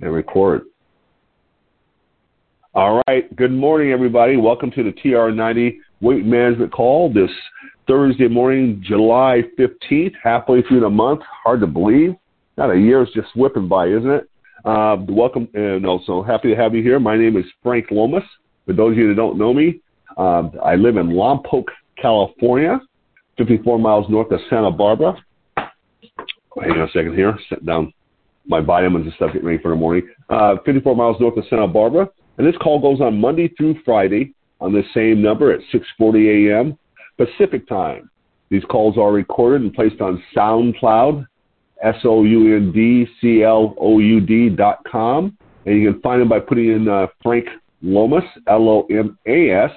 and record. All right. Good morning, everybody. Welcome to the TR90 Weight Management Call this Thursday morning, July 15th, halfway through the month. Hard to believe. Not a year is just whipping by, isn't it? Uh, welcome, and also happy to have you here. My name is Frank Lomas. For those of you that don't know me, uh, I live in Lompoc, California, 54 miles north of Santa Barbara. Hang on a second here. Sit down my vitamins and stuff, getting ready for the morning. Uh, 54 miles north of Santa Barbara. And this call goes on Monday through Friday on the same number at 6:40 a.m. Pacific time. These calls are recorded and placed on SoundCloud, S-O-U-N-D-C-L-O-U-D dot com, and you can find them by putting in uh, Frank Lomas, L-O-M-A-S,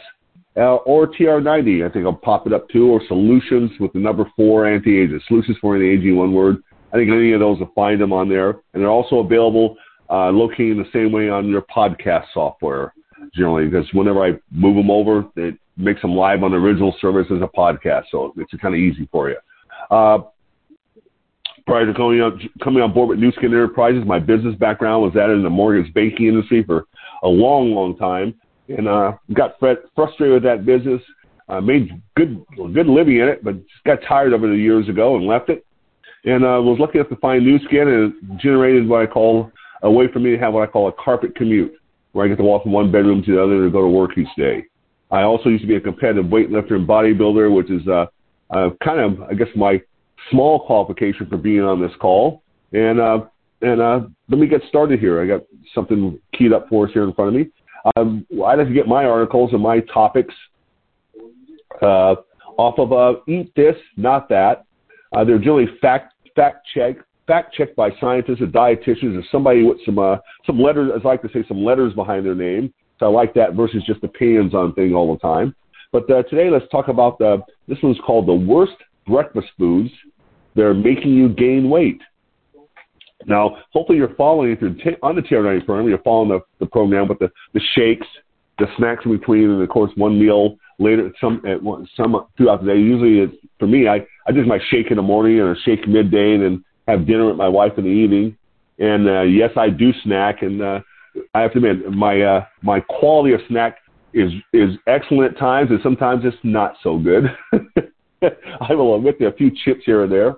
uh, or TR90. I think I'll pop it up too, or Solutions with the number four anti-aging. Solutions for anti-aging, one word. I think any of those will find them on there, and they're also available uh, locating the same way on your podcast software generally because whenever I move them over, it makes them live on the original service as a podcast, so it's kind of easy for you. Uh, prior to coming on, coming on board with Nu Skin Enterprises, my business background was that in the mortgage banking industry for a long, long time, and uh, got frustrated with that business. Uh, made good good living in it, but just got tired of it years ago and left it. And uh, was lucky enough to find Nu Skin, and it generated what I call a way for me to have what I call a carpet commute, where I get to walk from one bedroom to the other to go to work each day. I also used to be a competitive weightlifter and bodybuilder, which is uh, uh, kind of, I guess, my small qualification for being on this call. And uh, and uh, let me get started here. I got something keyed up for us here in front of me. Um, I'd like to get my articles and my topics uh, off of uh, Eat This, Not That. Uh, they're generally fact fact check fact checked by scientists or dietitians or somebody with some uh, some letters, as I like to say, some letters behind their name. So I like that versus just opinions on thing all the time. But uh, today, let's talk about the. This one's called the worst breakfast foods. They're making you gain weight. Now, hopefully, you're following if you're t- on the TR90 program. You're following the, the program with the the shakes, the snacks in between, and of course, one meal later. Some at some throughout the day. Usually, it's, for me, I I do my shake in the morning and a shake midday, and then have dinner with my wife in the evening. And uh, yes, I do snack, and uh, I have to admit my uh, my quality of snack is is excellent at times, and sometimes it's not so good. I will admit there a few chips here and there,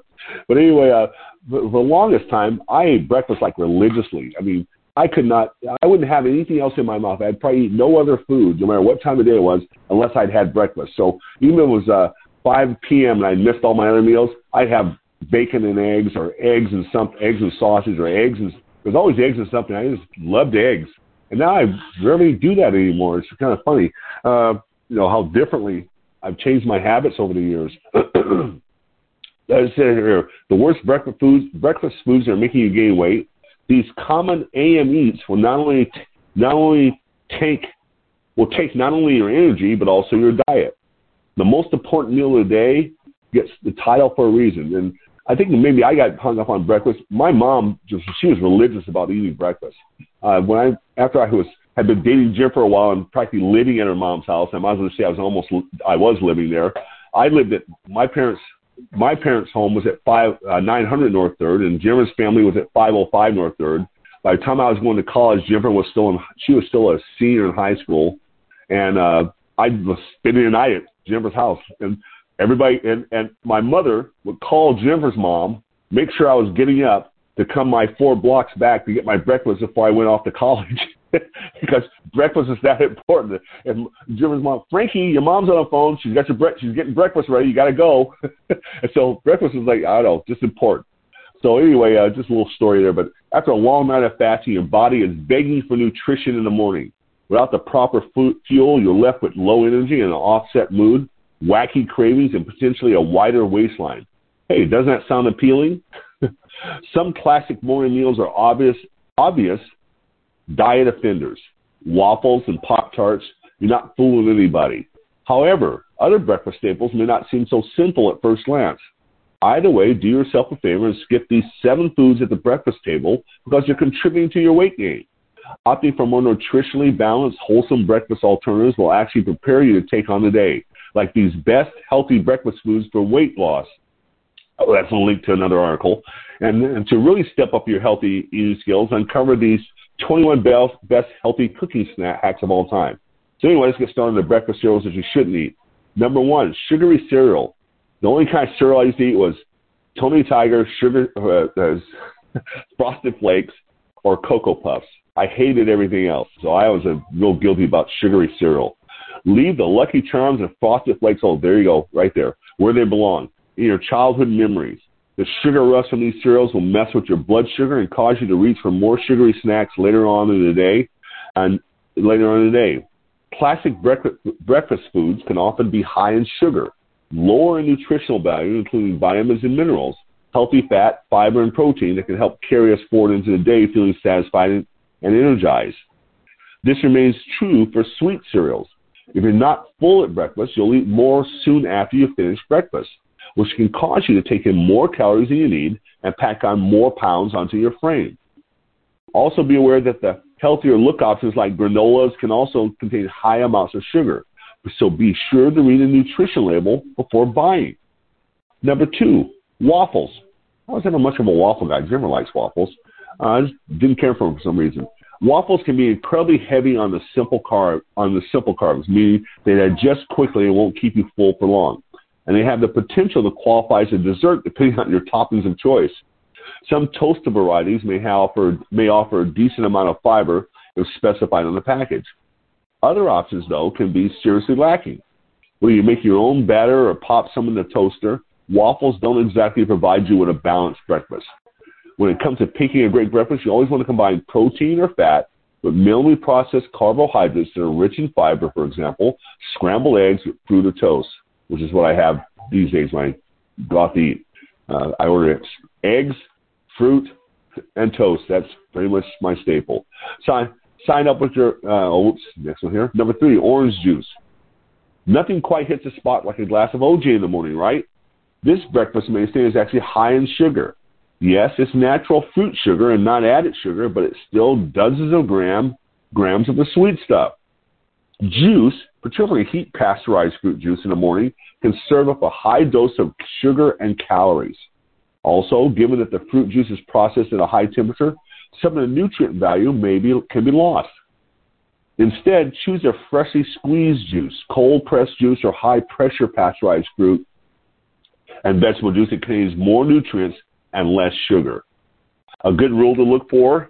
but anyway, uh, for the longest time I ate breakfast like religiously. I mean, I could not, I wouldn't have anything else in my mouth. I'd probably eat no other food, no matter what time of day it was, unless I'd had breakfast. So even if it was uh, 5 p.m. and I missed all my other meals, I'd have bacon and eggs or eggs and some eggs and sausage or eggs and there's always eggs and something. I just loved eggs. And now I rarely do that anymore. It's kind of funny, uh, you know, how differently I've changed my habits over the years. As I said here, the worst breakfast foods, breakfast foods are making you gain weight. These common AM eats will not only not only take will take not only your energy but also your diet. The most important meal of the day gets the title for a reason. And I think maybe I got hung up on breakfast. My mom just she was religious about eating breakfast. Uh, when I after I was had been dating Jim for a while and practically living at her mom's house, I might as well say I was almost I was living there. I lived at my parents my parents' home was at five uh, 900 North Third, and Jim's family was at 505 North Third. By the time I was going to college, Jimmer was still in she was still a senior in high school, and uh, I was spending the night at Jimmer's house. And everybody and, and my mother would call Jennifer's mom, make sure I was getting up to come my four blocks back to get my breakfast before I went off to college. because breakfast is that important. And Jennifer's mom, Frankie, your mom's on the phone. She's got your bre- she's getting breakfast ready. You got to go. and so breakfast is like I don't know, just important. So anyway, uh, just a little story there. But after a long night of fasting, your body is begging for nutrition in the morning. Without the proper fuel, you're left with low energy and an offset mood wacky cravings, and potentially a wider waistline. Hey, doesn't that sound appealing? Some classic morning meals are obvious, obvious diet offenders. Waffles and Pop Tarts, you're not fooling anybody. However, other breakfast staples may not seem so simple at first glance. Either way, do yourself a favor and skip these seven foods at the breakfast table because you're contributing to your weight gain. Opting for more nutritionally balanced, wholesome breakfast alternatives will actually prepare you to take on the day like these best healthy breakfast foods for weight loss. Oh, that's a link to another article. And, and to really step up your healthy eating skills, uncover these 21 best, best healthy cooking snack hacks of all time. So anyway, let's get started on the breakfast cereals that you shouldn't eat. Number one, sugary cereal. The only kind of cereal I used to eat was Tony Tiger, sugar, uh, frosted flakes, or Cocoa Puffs. I hated everything else, so I was a real guilty about sugary cereal. Leave the Lucky Charms and Frosted Flakes. Oh, there you go, right there, where they belong in your childhood memories. The sugar rush from these cereals will mess with your blood sugar and cause you to reach for more sugary snacks later on in the day and later on in the day. Classic breakfast foods can often be high in sugar, lower in nutritional value, including vitamins and minerals, healthy fat, fiber, and protein that can help carry us forward into the day feeling satisfied and energized. This remains true for sweet cereals. If you're not full at breakfast, you'll eat more soon after you finish breakfast which can cause you to take in more calories than you need and pack on more pounds onto your frame. Also be aware that the healthier look options like granolas can also contain high amounts of sugar. So be sure to read the nutrition label before buying. Number two, waffles. I was never much of a waffle guy. Jimmer likes waffles. I just didn't care for them for some reason. Waffles can be incredibly heavy on the simple carb on the simple carbs, meaning they digest quickly and won't keep you full for long and they have the potential to qualify as a dessert depending on your toppings of choice. Some toaster varieties may offer, may offer a decent amount of fiber if specified on the package. Other options, though, can be seriously lacking. Whether you make your own batter or pop some in the toaster, waffles don't exactly provide you with a balanced breakfast. When it comes to picking a great breakfast, you always want to combine protein or fat with minimally processed carbohydrates that are rich in fiber, for example, scrambled eggs fruit or toast which is what I have these days when I go out to eat. Uh, I order eggs, fruit, and toast. That's pretty much my staple. Sign sign up with your uh, oh, oops, next one here. Number three, orange juice. Nothing quite hits a spot like a glass of OJ in the morning, right? This breakfast mainstay is actually high in sugar. Yes, it's natural fruit sugar and not added sugar, but it's still dozens of gram grams of the sweet stuff. Juice, particularly heat pasteurized fruit juice in the morning, can serve up a high dose of sugar and calories. Also, given that the fruit juice is processed at a high temperature, some of the nutrient value may be, can be lost. Instead, choose a freshly squeezed juice, cold pressed juice, or high pressure pasteurized fruit and vegetable juice that contains more nutrients and less sugar. A good rule to look for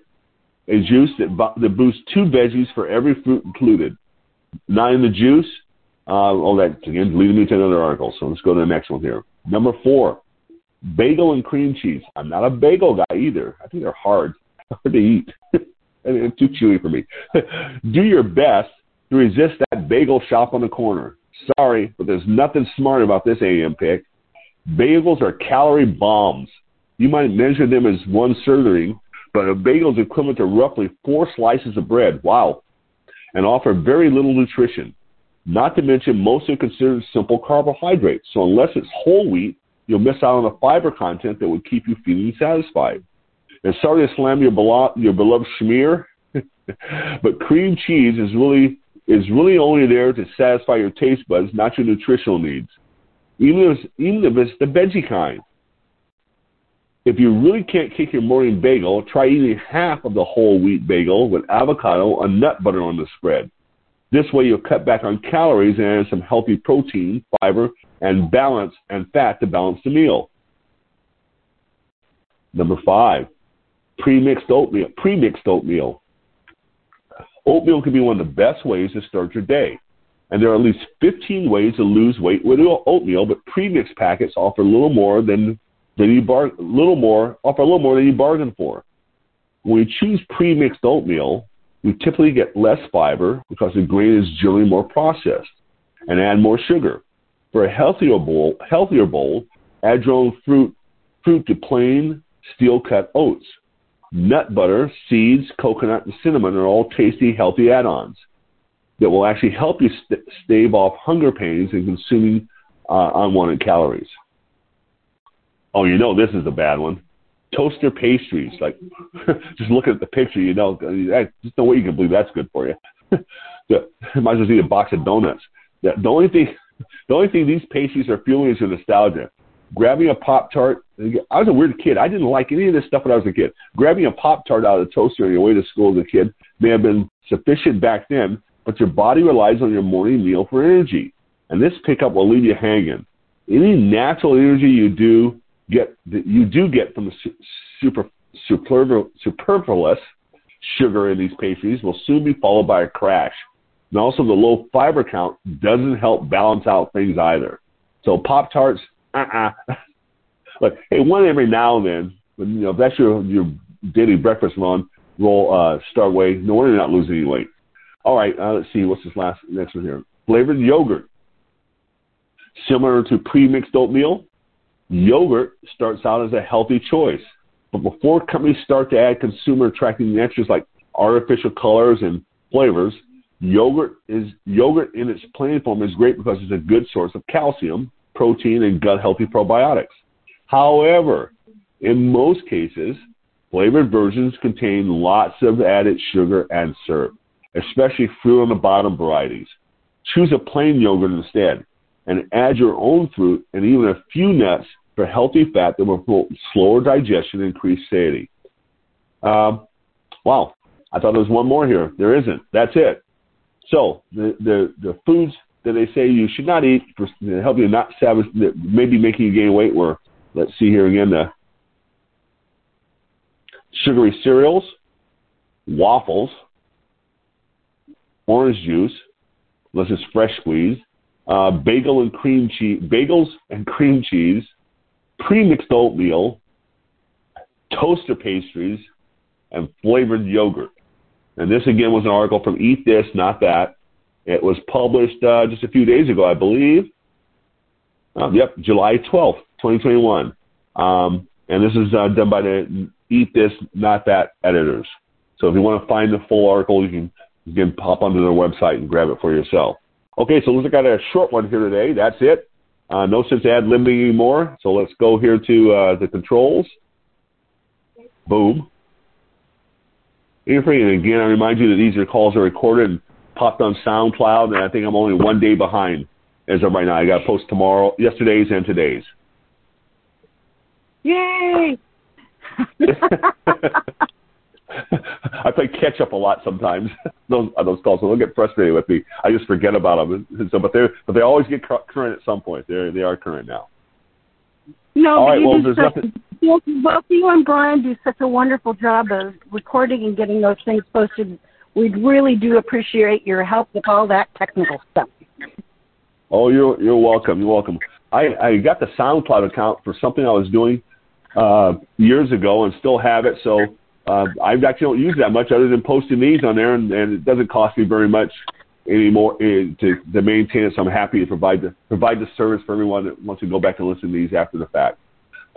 a juice that, that boosts two veggies for every fruit included. Not in the juice. Uh, all that again leading me to another article. So let's go to the next one here. Number four, bagel and cream cheese. I'm not a bagel guy either. I think they're hard, hard to eat. and too chewy for me. Do your best to resist that bagel shop on the corner. Sorry, but there's nothing smart about this AM pick. Bagels are calorie bombs. You might measure them as one serving, but a bagel is equivalent to roughly four slices of bread. Wow and offer very little nutrition. Not to mention, most are considered simple carbohydrates. So unless it's whole wheat, you'll miss out on the fiber content that would keep you feeling satisfied. And sorry to slam your, belo- your beloved schmear, but cream cheese is really is really only there to satisfy your taste buds, not your nutritional needs. Even if, even if it's the veggie kind. If you really can't kick your morning bagel, try eating half of the whole wheat bagel with avocado and nut butter on the spread. This way you'll cut back on calories and add some healthy protein, fiber, and balance and fat to balance the meal. Number five, pre-mixed oatmeal. Pre-mixed oatmeal. Oatmeal can be one of the best ways to start your day. And there are at least 15 ways to lose weight with oatmeal, but pre-mixed packets offer a little more than than you bar little more offer a little more than you bargained for. When we choose pre-mixed oatmeal, we typically get less fiber because the grain is generally more processed and add more sugar. For a healthier bowl, healthier bowl, add your own fruit fruit to plain steel cut oats. Nut butter, seeds, coconut, and cinnamon are all tasty, healthy add-ons that will actually help you st- stave off hunger pains and consuming uh, unwanted calories. Oh, you know this is a bad one. Toaster pastries, like just looking at the picture, you know, just no way you can believe that's good for you. the, might as well eat a box of donuts. The, the only thing, the only thing these pastries are fueling is your nostalgia. grabbing a Pop Tart. I was a weird kid. I didn't like any of this stuff when I was a kid. Grabbing a Pop Tart out of the toaster on your way to school as a kid may have been sufficient back then, but your body relies on your morning meal for energy. And this pickup will leave you hanging. Any natural energy you do get, that you do get from the super, superfluous sugar in these pastries will soon be followed by a crash. And also the low fiber count doesn't help balance out things either. So Pop Tarts, uh-uh. but hey, one every now and then, when, you know, if that's your your daily breakfast run, roll uh, start way. No wonder you're not losing any weight. All right, uh, let's see what's this last next one here. Flavored yogurt, similar to pre-mixed oatmeal. Yogurt starts out as a healthy choice, but before companies start to add consumer attracting extras like artificial colors and flavors, Yogurt is yogurt in its plain form is great because it's a good source of calcium, protein, and gut healthy probiotics. However, in most cases, flavored versions contain lots of added sugar and syrup, especially fruit on the bottom varieties. Choose a plain yogurt instead and add your own fruit and even a few nuts for healthy fat that will promote slower digestion and increase satiety. Um, wow, I thought there was one more here. There isn't. That's it. So the, the, the foods that they say you should not eat for, to help you not savage, maybe making you gain weight were, let's see here again, the sugary cereals, waffles, orange juice, unless it's fresh squeezed, uh, bagel and cream cheese, bagels and cream cheese, pre-mixed oatmeal, toaster pastries, and flavored yogurt. And this again was an article from Eat This, Not That. It was published uh, just a few days ago, I believe. Uh, yep, July 12th, 2021. Um, and this is uh, done by the Eat This, Not That editors. So if you want to find the full article, you can, you can pop onto their website and grab it for yourself. Okay, so looks like I got a short one here today. That's it. Uh, no sense ad libbing anymore. So let's go here to uh, the controls. Boom. And again, I remind you that these are calls are recorded and popped on SoundCloud, and I think I'm only one day behind as of right now. I got to post tomorrow, yesterday's and today's. Yay! I play catch up a lot sometimes those on those calls, so they'll get frustrated with me. I just forget about them. And so, but they but they always get current at some point. They they are current now. No, All right, well, there's such, nothing- both, both you and Brian do such a wonderful job of recording and getting those things posted. We really do appreciate your help with all that technical stuff. Oh, you're you're welcome. You're welcome. I I got the SoundCloud account for something I was doing uh, years ago and still have it. So uh, I actually don't use that much other than posting these on there, and, and it doesn't cost me very much anymore uh, to to maintain it. So I'm happy to provide the provide the service for everyone that wants to go back and listen to these after the fact.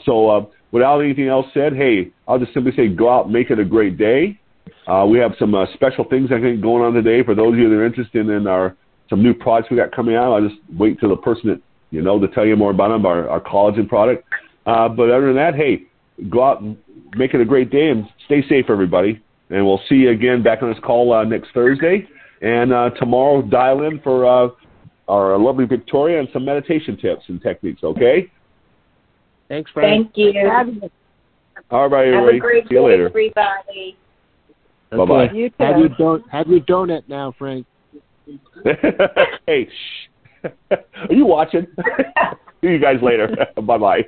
So uh, without anything else said, hey, I'll just simply say go out, make it a great day. Uh, we have some uh, special things I think going on today for those of you that are interested in our some new products we got coming out. I'll just wait till the person that you know to tell you more about them, our, our collagen product. Uh, but other than that, hey, go out and make it a great day and stay safe, everybody. And we'll see you again back on this call uh, next Thursday. And uh, tomorrow, dial in for uh, our lovely Victoria and some meditation tips and techniques. Okay. Thanks, Frank. Thank you. All right, Have everybody. a great See you day, later. everybody. Bye-bye. You too. Have your don- have your donut now, Frank. hey, shh. Are you watching? See you guys later. bye bye.